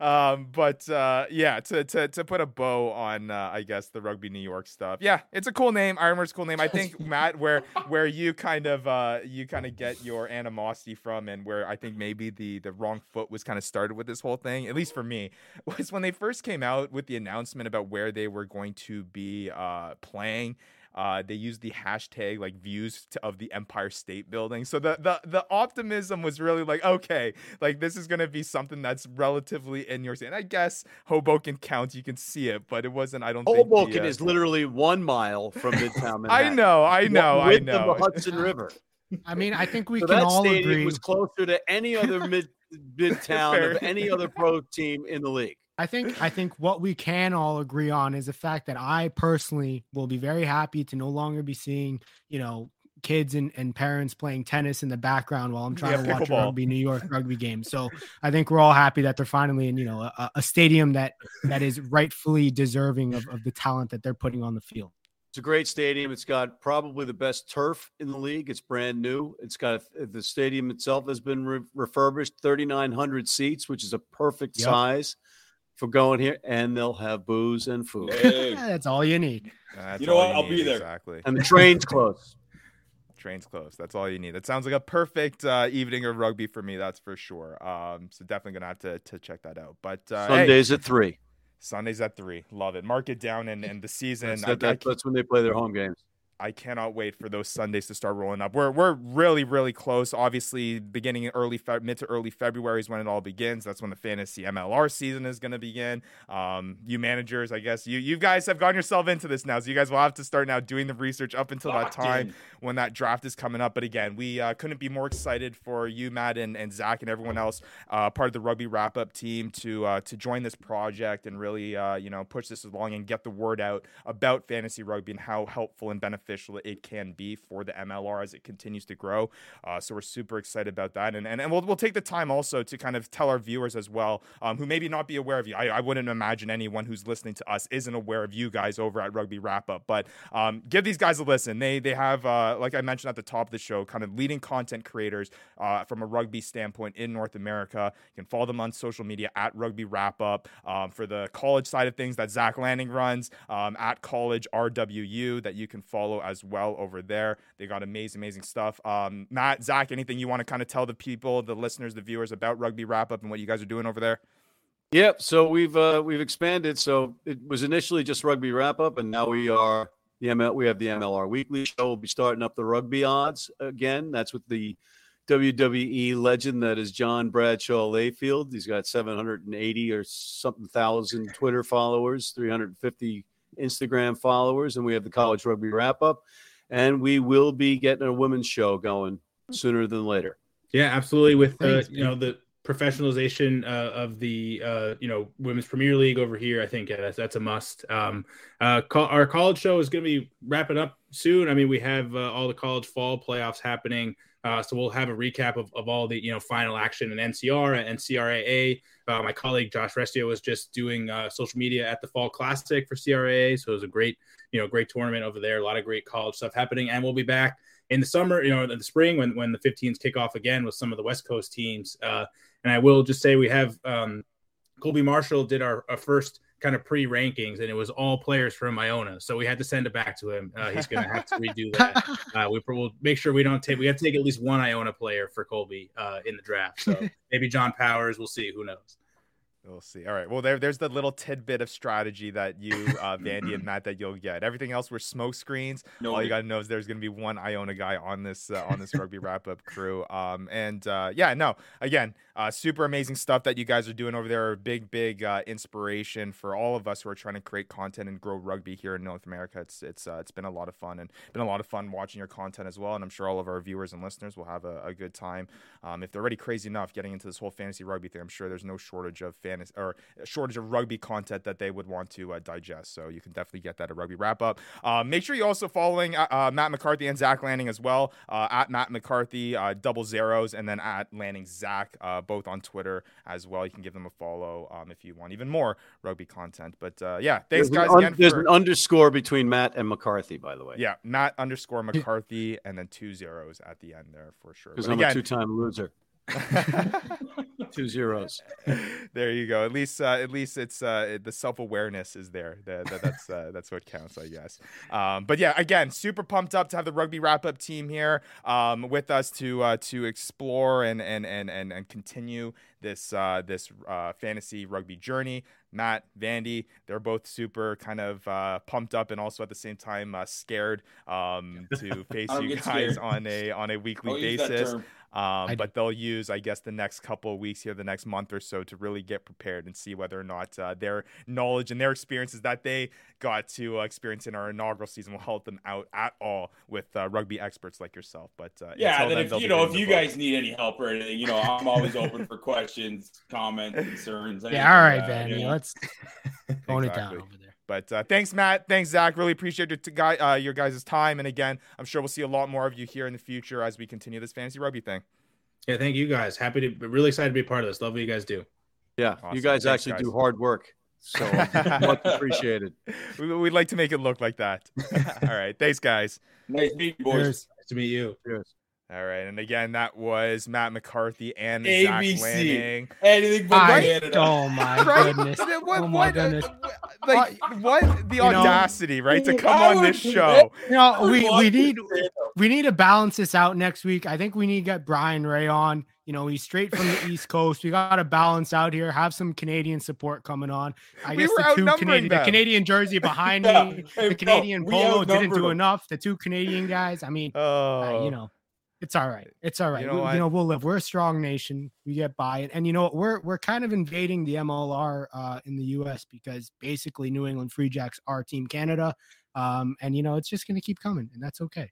Um, but uh, yeah, to, to to put a bow on, uh, I guess the rugby New York stuff. Yeah, it's a cool name. Ironmore's a cool name. I think Matt, where where you kind of uh, you kind of get your animosity from, and where I think maybe the the wrong foot was kind of started with this whole thing, at least for me, was when they first came out with the announcement about where they were going to be uh, playing uh, they used the hashtag like views to, of the Empire State Building. So the, the the optimism was really like, okay, like this is gonna be something that's relatively in your state. And I guess Hoboken counts, you can see it, but it wasn't. I don't. Hoboken the, uh, is literally one mile from Midtown. Manhattan. I know, I know, I know. The Hudson River. I mean, I think we so can that all stadium agree. was closer to any other mid midtown of any other pro team in the league. I think I think what we can all agree on is the fact that I personally will be very happy to no longer be seeing, you know, kids and, and parents playing tennis in the background while I'm trying Yeah, to watch a pickleball. rugby New York rugby game. So I think we're all happy that they're finally in, you know, a, a stadium that that is rightfully deserving of, of the talent that they're putting on the field. It's a great stadium. It's got probably the best turf in the league. It's brand new. It's got the stadium itself has been re- refurbished, 3,900 seats, which is a perfect Yep. size for going here. And they'll have booze and food. Hey, that's all you need. That's You know all what? I'll be there. Exactly. And the train's close. Train's close. That's all you need. That sounds like a perfect uh, evening of rugby for me. That's for sure. Um, so definitely gonna have to to check that out. But uh, hey, Sundays at three. Sundays at three. Love it. Mark it down and and the season. That's, that- I that's, that's when they play their home games. I cannot wait for those Sundays to start rolling up. We're we're really really close. Obviously, beginning in early Fe- mid to early February is when it all begins. That's when the fantasy MLR season is going to begin. Um, you managers, I guess you you guys have gotten yourself into this now, so you guys will have to start now doing the research up until Locked that time in. when that draft is coming up. But again, we uh, couldn't be more excited for you, Matt, and, and Zach, and everyone else uh, part of the rugby wrap up team to uh, to join this project and really uh, you know push this along and get the word out about fantasy rugby and how helpful and beneficial it can be for the MLR as it continues to grow. Uh, so we're super excited about that, and and, and we'll, we'll take the time also to kind of tell our viewers as well um, who maybe not be aware of you. I, I wouldn't imagine anyone who's listening to us isn't aware of you guys over at Rugby Wrap Up, but um, give these guys a listen. They they have uh, like I mentioned at the top of the show, kind of leading content creators uh, from a rugby standpoint in North America. You can follow them on social media at Rugby Wrap Up. Um, for the college side of things, that Zach Lanning runs um, at College RWU that you can follow as well over there. They got amazing, amazing stuff. Um, Matt, Zach, anything you want to kind of tell the people, the listeners, the viewers about Rugby Wrap Up and what you guys are doing over there? Yep. So we've uh, we've expanded. So it was initially just rugby wrap up, and now we are the ML. We have the MLR Weekly Show. We'll be starting up the rugby odds again. That's with the WWE legend that is John Bradshaw Layfield. He's got 780 or something thousand Twitter followers, 350 Instagram followers, and we have the college rugby wrap up. And we will be getting a women's show going sooner than later. Yeah, absolutely. With uh, you know the professionalization uh, of the uh, you know women's Premier League over here, I think yeah, that's that's a must. Um, uh, co- our college show is going to be wrapping up soon. I mean, we have uh, all the college fall playoffs happening, uh, so we'll have a recap of, of all the you know final action in NCR and CRAA. Uh, my colleague Josh Restio was just doing uh, social media at the Fall Classic for CRAA, so it was a great you know great tournament over there. A lot of great college stuff happening, and we'll be back in the summer, you know, in the spring when when the 15s kick off again with some of the West Coast teams. Uh, and I will just say we have um, Colby Marshall did our, our first kind of pre rankings, and it was all players from Iona. So we had to send it back to him. Uh, he's going to have to redo that. Uh, we will make sure we don't take. We have to take at least one Iona player for Colby uh, in the draft. So maybe John Powers. We'll see. Who knows? We'll see. All right. Well, there, there's the little tidbit of strategy that you, uh, Vandy and Matt, that you'll get. Everything else were smoke screens. No, All you gotta know is there's gonna be one Iona guy on this uh, on this rugby wrap up crew. Um, and uh, yeah, no, again, uh, super amazing stuff that you guys are doing over there. Big, big uh, inspiration for all of us who are trying to create content and grow rugby here in North America. It's it's uh, it's been a lot of fun and been a lot of fun watching your content as well. And I'm sure all of our viewers and listeners will have a, a good time. Um, if they're already crazy enough getting into this whole fantasy rugby thing, I'm sure there's no shortage of fantasy or shortage of rugby content that they would want to uh, digest. So you can definitely get that at Rugby Wrap Up. Uh, make sure you're also following uh, Matt McCarthy and Zach Lanning as well at Matt McCarthy double zeros and then at Lanning Zach both on Twitter as well. You can give them a follow um, if you want even more rugby content. But uh, yeah, thanks There's, an, guys un- again. there's for, an underscore between Matt and McCarthy, by the way. yeah, Matt underscore McCarthy and then two zeros at the end there for sure. Because But I'm again, a two-time loser. Two two zeros. there you go. At least, uh, at least it's uh, the self awareness is there. The, the, that's uh, that's what counts, I guess. Um, but yeah, again, super pumped up to have the rugby wrap up team here um, with us to uh, to explore and and and and, and continue this uh, this uh, fantasy rugby journey. Matt, Vandy, they're both super kind of uh, pumped up and also at the same time uh, scared um, to face you guys scared. on a on a weekly basis. Um, but they'll use, I guess, the next couple of weeks here, the next month or so, to really get prepared and see whether or not uh, their knowledge and their experiences that they got to uh, experience in our inaugural season will help them out at all with uh, rugby experts like yourself. But uh, yeah, then, if you know if you book. guys need any help or anything, you know, I'm always open for questions, comments, concerns. Yeah, all right, Vanny, you know? let's tone exactly. it down over there. But uh, thanks, Matt. Thanks, Zach. Really appreciate your, t- guy, uh, your guys' time. And again, I'm sure we'll see a lot more of you here in the future as we continue this fantasy rugby thing. Yeah, thank you guys. Happy to, really excited to be a part of this. Love what you guys do. Yeah, awesome. you guys thanks, actually guys. do hard work. So much appreciated. We, would like to make it look like that. All right. Thanks, guys. Nice to meet you, boys. Cheers. Nice to meet you. Cheers. All right, and again, that was Matt McCarthy and ABC. Zach Lanning. Anything but I, Canada. Oh my right? goodness! What, oh my what, goodness! like what the audacity, know, right, to come on this show? You know, we we need we need to balance this out next week. I think we need to get Brian Ray on. You know, he's straight from the East Coast. We got to balance out here. Have some Canadian support coming on. I we guess the two Canadian, the Canadian jersey behind yeah. me, hey, the Canadian bro, polo didn't do them. enough. The two Canadian guys. I mean, oh. uh, you know it's all right. It's all right. You know, we, you know, we'll live. We're a strong nation. We get by it. And you know what? We're we're kind of invading the MLR uh, in the US because basically New England Free Jacks are Team Canada. Um, and you know, it's just gonna keep coming, and that's okay.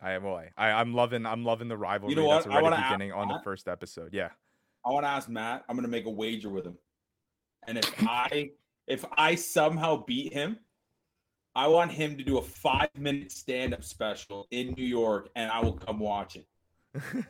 I am boy. I, I'm loving I'm loving the rivalry you know that's already beginning on the first episode. Yeah. I want to ask Matt, I'm gonna make a wager with him. And if I if I somehow beat him, I want him to do a five minute stand up special in New York, and I will come watch it.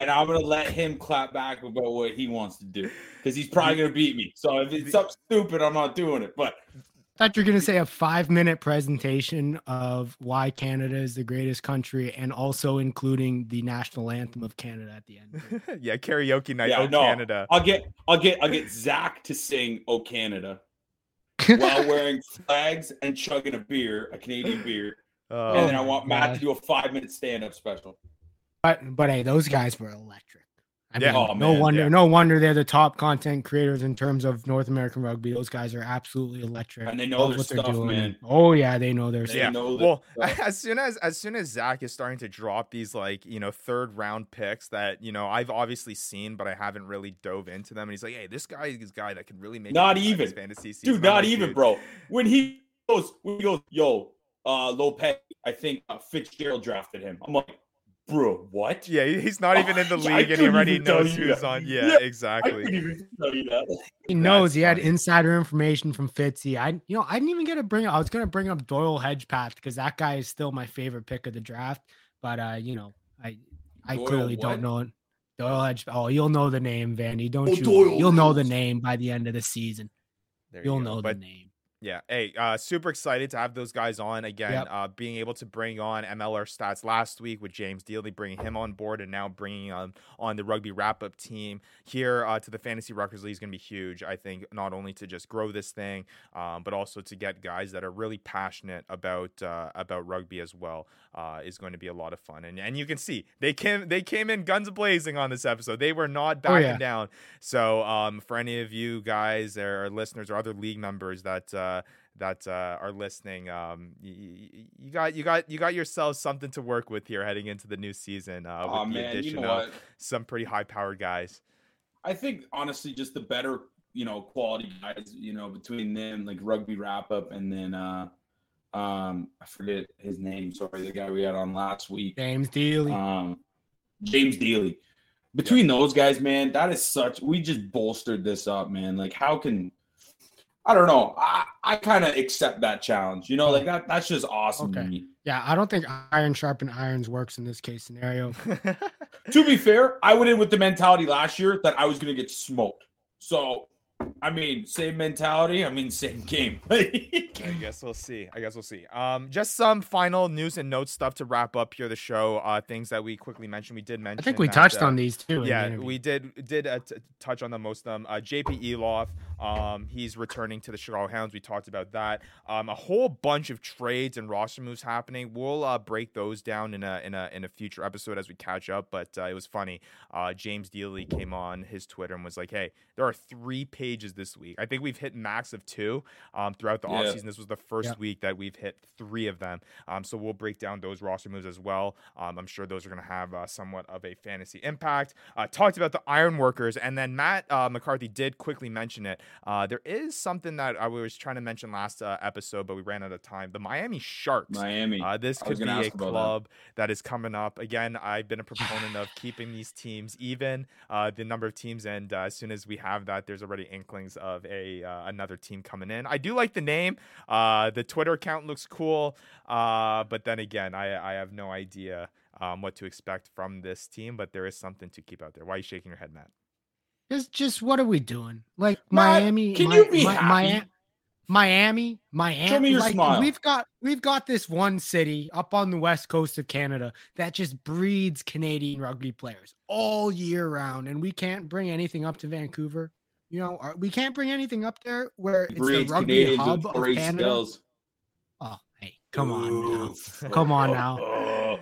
and I'm gonna let him clap back about what he wants to do because he's probably gonna beat me. So if it's something stupid, I'm not doing it. But I thought you're gonna say a five minute presentation of why Canada is the greatest country, and also including the national anthem of Canada at the end. yeah, karaoke night. Yeah, oh, no, Canada. I'll get I'll get I'll get Zach to sing "Oh Canada." while wearing flags and chugging a beer, a Canadian beer. Oh, and then oh I want Matt God. to do a five minute stand up special. But but hey, those guys were electric. I yeah. Mean, oh, no man, wonder, yeah. no wonder they're the top content creators in terms of North American rugby. Those guys are absolutely electric. And they know their stuff, man. Oh yeah, they know their they stuff. Know well, stuff. as soon as as soon as Zach is starting to drop these like you know third round picks that you know I've obviously seen, but I haven't really dove into them. And he's like, hey, this guy is a guy that can really make not even fantasy season. Dude, not like, even, dude. bro. When he goes, when he goes, yo, uh, Lopez, I think uh, Fitzgerald drafted him. I'm like, bro, what? Yeah, he's not even in the league and he already knows who's that. on. Yeah, yeah exactly. He knows That's he had insider information from Fitzy. I, you know, I didn't even get to bring. I was gonna bring up Doyle Hedgepeth because that guy is still my favorite pick of the draft. But uh, you know, I, I Doyle clearly what? don't know it. Doyle Hedge. Oh, you'll know the name, Vandy. Don't oh, you? Doyle. You'll know the name by the end of the season. There you'll you know but, the name. Yeah. Hey, uh, super excited to have those guys on again. Yep. Uh, being able to bring on MLR stats last week with James Dealey, bringing him on board, and now bringing on on the rugby wrap up team here uh, to the Fantasy Ruckers League is going to be huge. I think not only to just grow this thing, um, but also to get guys that are really passionate about uh, about rugby as well uh, is going to be a lot of fun. And and you can see they came they came in guns blazing on this episode. They were not backing oh, yeah. down. So um, for any of you guys or listeners or other league members that uh, that uh, are listening, um, you, you, got you got you got yourselves something to work with here heading into the new season uh, with oh, the man, addition you know of what? some pretty high powered guys. I think honestly, just the better you know quality guys, you know, between them like rugby wrap up and then uh, um, I forget his name. Sorry, the guy we had on last week, James Dealey. Um, James Dealey. Between yeah. those guys, man, that is such. We just bolstered this up, man. Like, how can I don't know. I, I kind of accept that challenge. You know, like that. That's just awesome okay. to me. Yeah, I don't think iron sharpen irons works in this case scenario. to be fair, I went in with the mentality last year that I was going to get smoked. So I mean, same mentality. I mean, same game. I guess we'll see. I guess we'll see. Um, just some final news and notes stuff to wrap up here the show. Uh, things that we quickly mentioned. We did mention. I think we that, touched uh, on these too. in the Yeah, we did did uh, t- touch on the most of them. Uh, JP Eloff, um, he's returning to the Chicago Hounds. We talked about that. Um, a whole bunch of trades and roster moves happening. We'll uh, break those down in a in a in a future episode as we catch up. But uh, it was funny. Uh, James Dealey came on his Twitter and was like, "Hey, there are three pages this week. I think we've hit max of two um, throughout the Yeah. offseason. This was the first Yeah. week that we've hit three of them. Um, so we'll break down those roster moves as well. Um, I'm sure those are going to have uh, somewhat of a fantasy impact. Uh, talked about the Iron Workers, and then Matt uh, McCarthy did quickly mention it. Uh, there is something that I was trying to mention last uh, episode, but we ran out of time. The Miami Sharks. Miami. Uh, this could be a about that. club that is coming up. Again, I've been a proponent of keeping these teams even, uh, the number of teams, and uh, as soon as we have that, there's already inklings of a uh, another team coming in. I do like the name. Uh, the Twitter account looks cool, uh, but then again, I I have no idea um, what to expect from this team. But there is something to keep out there. Why are you shaking your head, Matt? Just, just what are we doing? Like Matt, Miami? can Mi- you be Mi- happy? Mi- Miami, Miami. me your like, smile. We've got, we've got this one city up on the west coast of Canada that just breeds Canadian rugby players all year round, and we can't bring anything up to Vancouver. You know, or- we can't bring anything up there where it's Breeds the rugby Canadians hub with of great Canada. skills. Oh, hey, come on now. Come on now. Oh.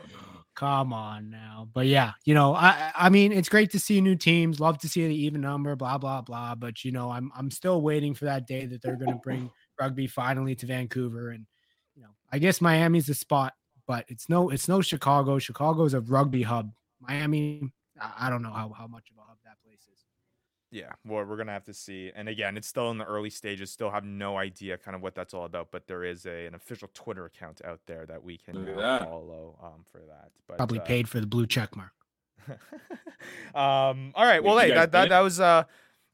Come on now. But yeah, you know, I I mean it's great to see new teams, love to see the even number, blah, blah, blah. But you know, I'm I'm still waiting for that day that they're gonna bring rugby finally to Vancouver. And you know, I guess Miami's the spot, but it's no it's no Chicago. Chicago's a rugby hub. Miami, I, I don't know how, how much of a hub that place is. Yeah, well, we're gonna have to see. And again, it's still in the early stages. Still have no idea kind of what that's all about. But there is a an official Twitter account out there that we can Look that. follow um, for that. But Probably uh, paid for the blue check mark. um. All right. Well, hey, that, that that was uh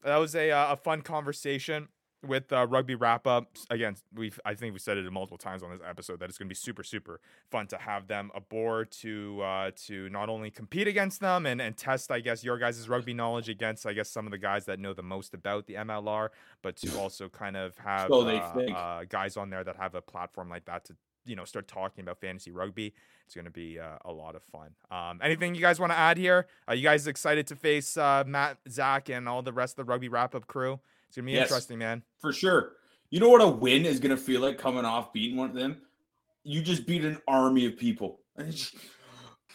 that was a uh, a fun conversation with uh, rugby wrap up. Again, we've I think we said it multiple times on this episode that it's going to be super super fun to have them aboard to uh to not only compete against them and and test I guess your guys' rugby knowledge against I guess some of the guys that know the most about the MLR, but to also kind of have So uh, uh, guys on there that have a platform like that to you know start talking about fantasy rugby it's going to be uh, a lot of fun. Um, anything you guys want to add here? Are you guys excited to face uh, matt zach and all the rest of the rugby wrap up crew it's to be Yes. interesting man For sure. You know what a win is gonna feel like coming off beating one of them? You just beat an army of people. And it's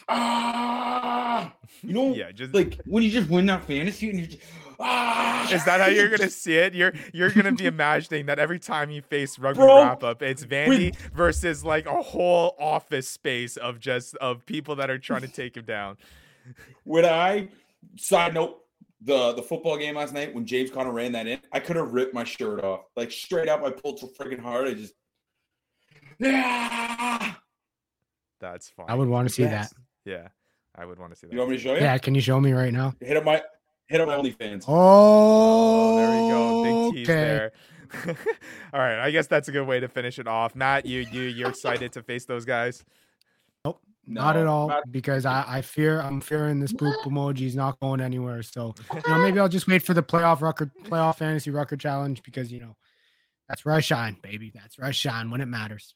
ah you know yeah just like when you just win that fantasy and you just ah is that how you're gonna see it? You're you're gonna be imagining that every time you face rugby Bro, wrap up, it's Vandy versus like a whole office space of just of people that are trying to take him down. when I side note the the football game last night when James Conner ran that in, I could have ripped my shirt off. Like straight up, I pulled so freaking hard. I just yeah. That's fine. I would want to see Yes. that. Yeah, I would want to see that. You want me to show you? Yeah, can you show me right now? Hit up my hit up my OnlyFans. Oh, Oh, there we go. Big tease okay. there. All right, I guess that's a good way to finish it off. Matt, you you you're excited to face those guys? Not at all, not- because I, I fear I'm fearing this poop emoji is not going anywhere. So you know, maybe I'll just wait for the playoff record, playoff fantasy record challenge because you know that's where I shine, baby. That's where I shine when it matters.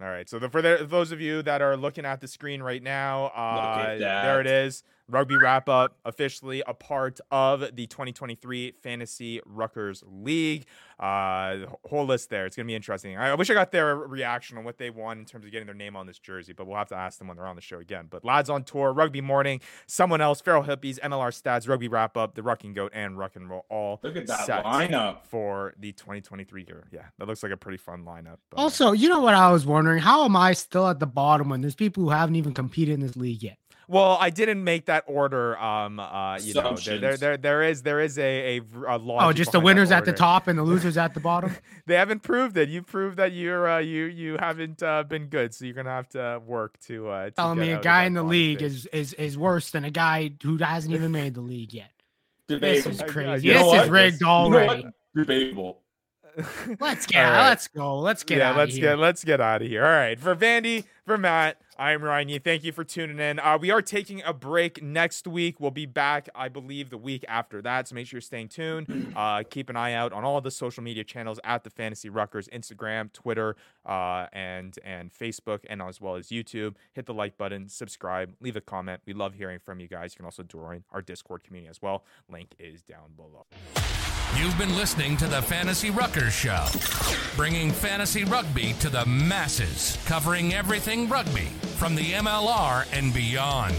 All right. So the, for the, those of you that are looking at the screen right now, uh, there it that. is. Rugby wrap up officially a part of the 2023 Fantasy Ruckers League. Uh, whole list there. It's gonna be interesting. I, I wish I got their reaction on what they won in terms of getting their name on this jersey, but we'll have to ask them when they're on the show again. But lads on tour, Rugby Morning, someone else, Feral Hippies, MLR Stats, Rugby Wrap Up, the Rucking Goat, and Ruck and Roll all Look at that lineup. for the 2023 year. Yeah, that looks like a pretty fun lineup. but- Also, you know what I was wondering? How am I still at the bottom when there's people who haven't even competed in this league yet? Well, I didn't make that order. Um, uh, you know, there, there, there, there is, there is a, a, a logic Oh, just the winners at the top and the losers at the bottom. They haven't proved it. You proved that you're, uh, you, you haven't uh, been good. So you're gonna have to work to. Uh, to Telling me a guy in the league stage. is, is is worse than a guy who hasn't even made the league yet. This is I- I- crazy. you know This what? is rigged You know You know already. Debatable. Let's get All right. let's go. Let's get yeah, out let's of get let's get out of here. All right, for Vandy, For Matt, I'm Ryan Yee. Thank you for tuning in. Uh, we are taking a break next week. We'll be back, I believe, the week after that. So make sure you're staying tuned. Uh, keep an eye out on all the social media channels at the Fantasy Ruckers, Instagram, Twitter, uh, and and Facebook, and as well as YouTube. Hit the like button, subscribe, leave a comment. We love hearing from you guys. You can also join our Discord community as well. Link is down below. You've been listening to the Fantasy Ruckers Show, bringing fantasy rugby to the masses, covering everything rugby from the MLR and beyond.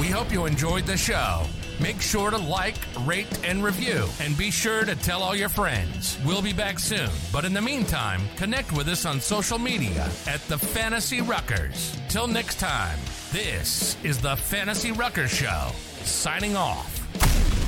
We hope you enjoyed the show. Make sure to like, rate, and review, and be sure to tell all your friends. We'll be back soon, but in the meantime, connect with us on social media at the Fantasy Ruckers. Till next time, this is the Fantasy Ruckers Show, signing off.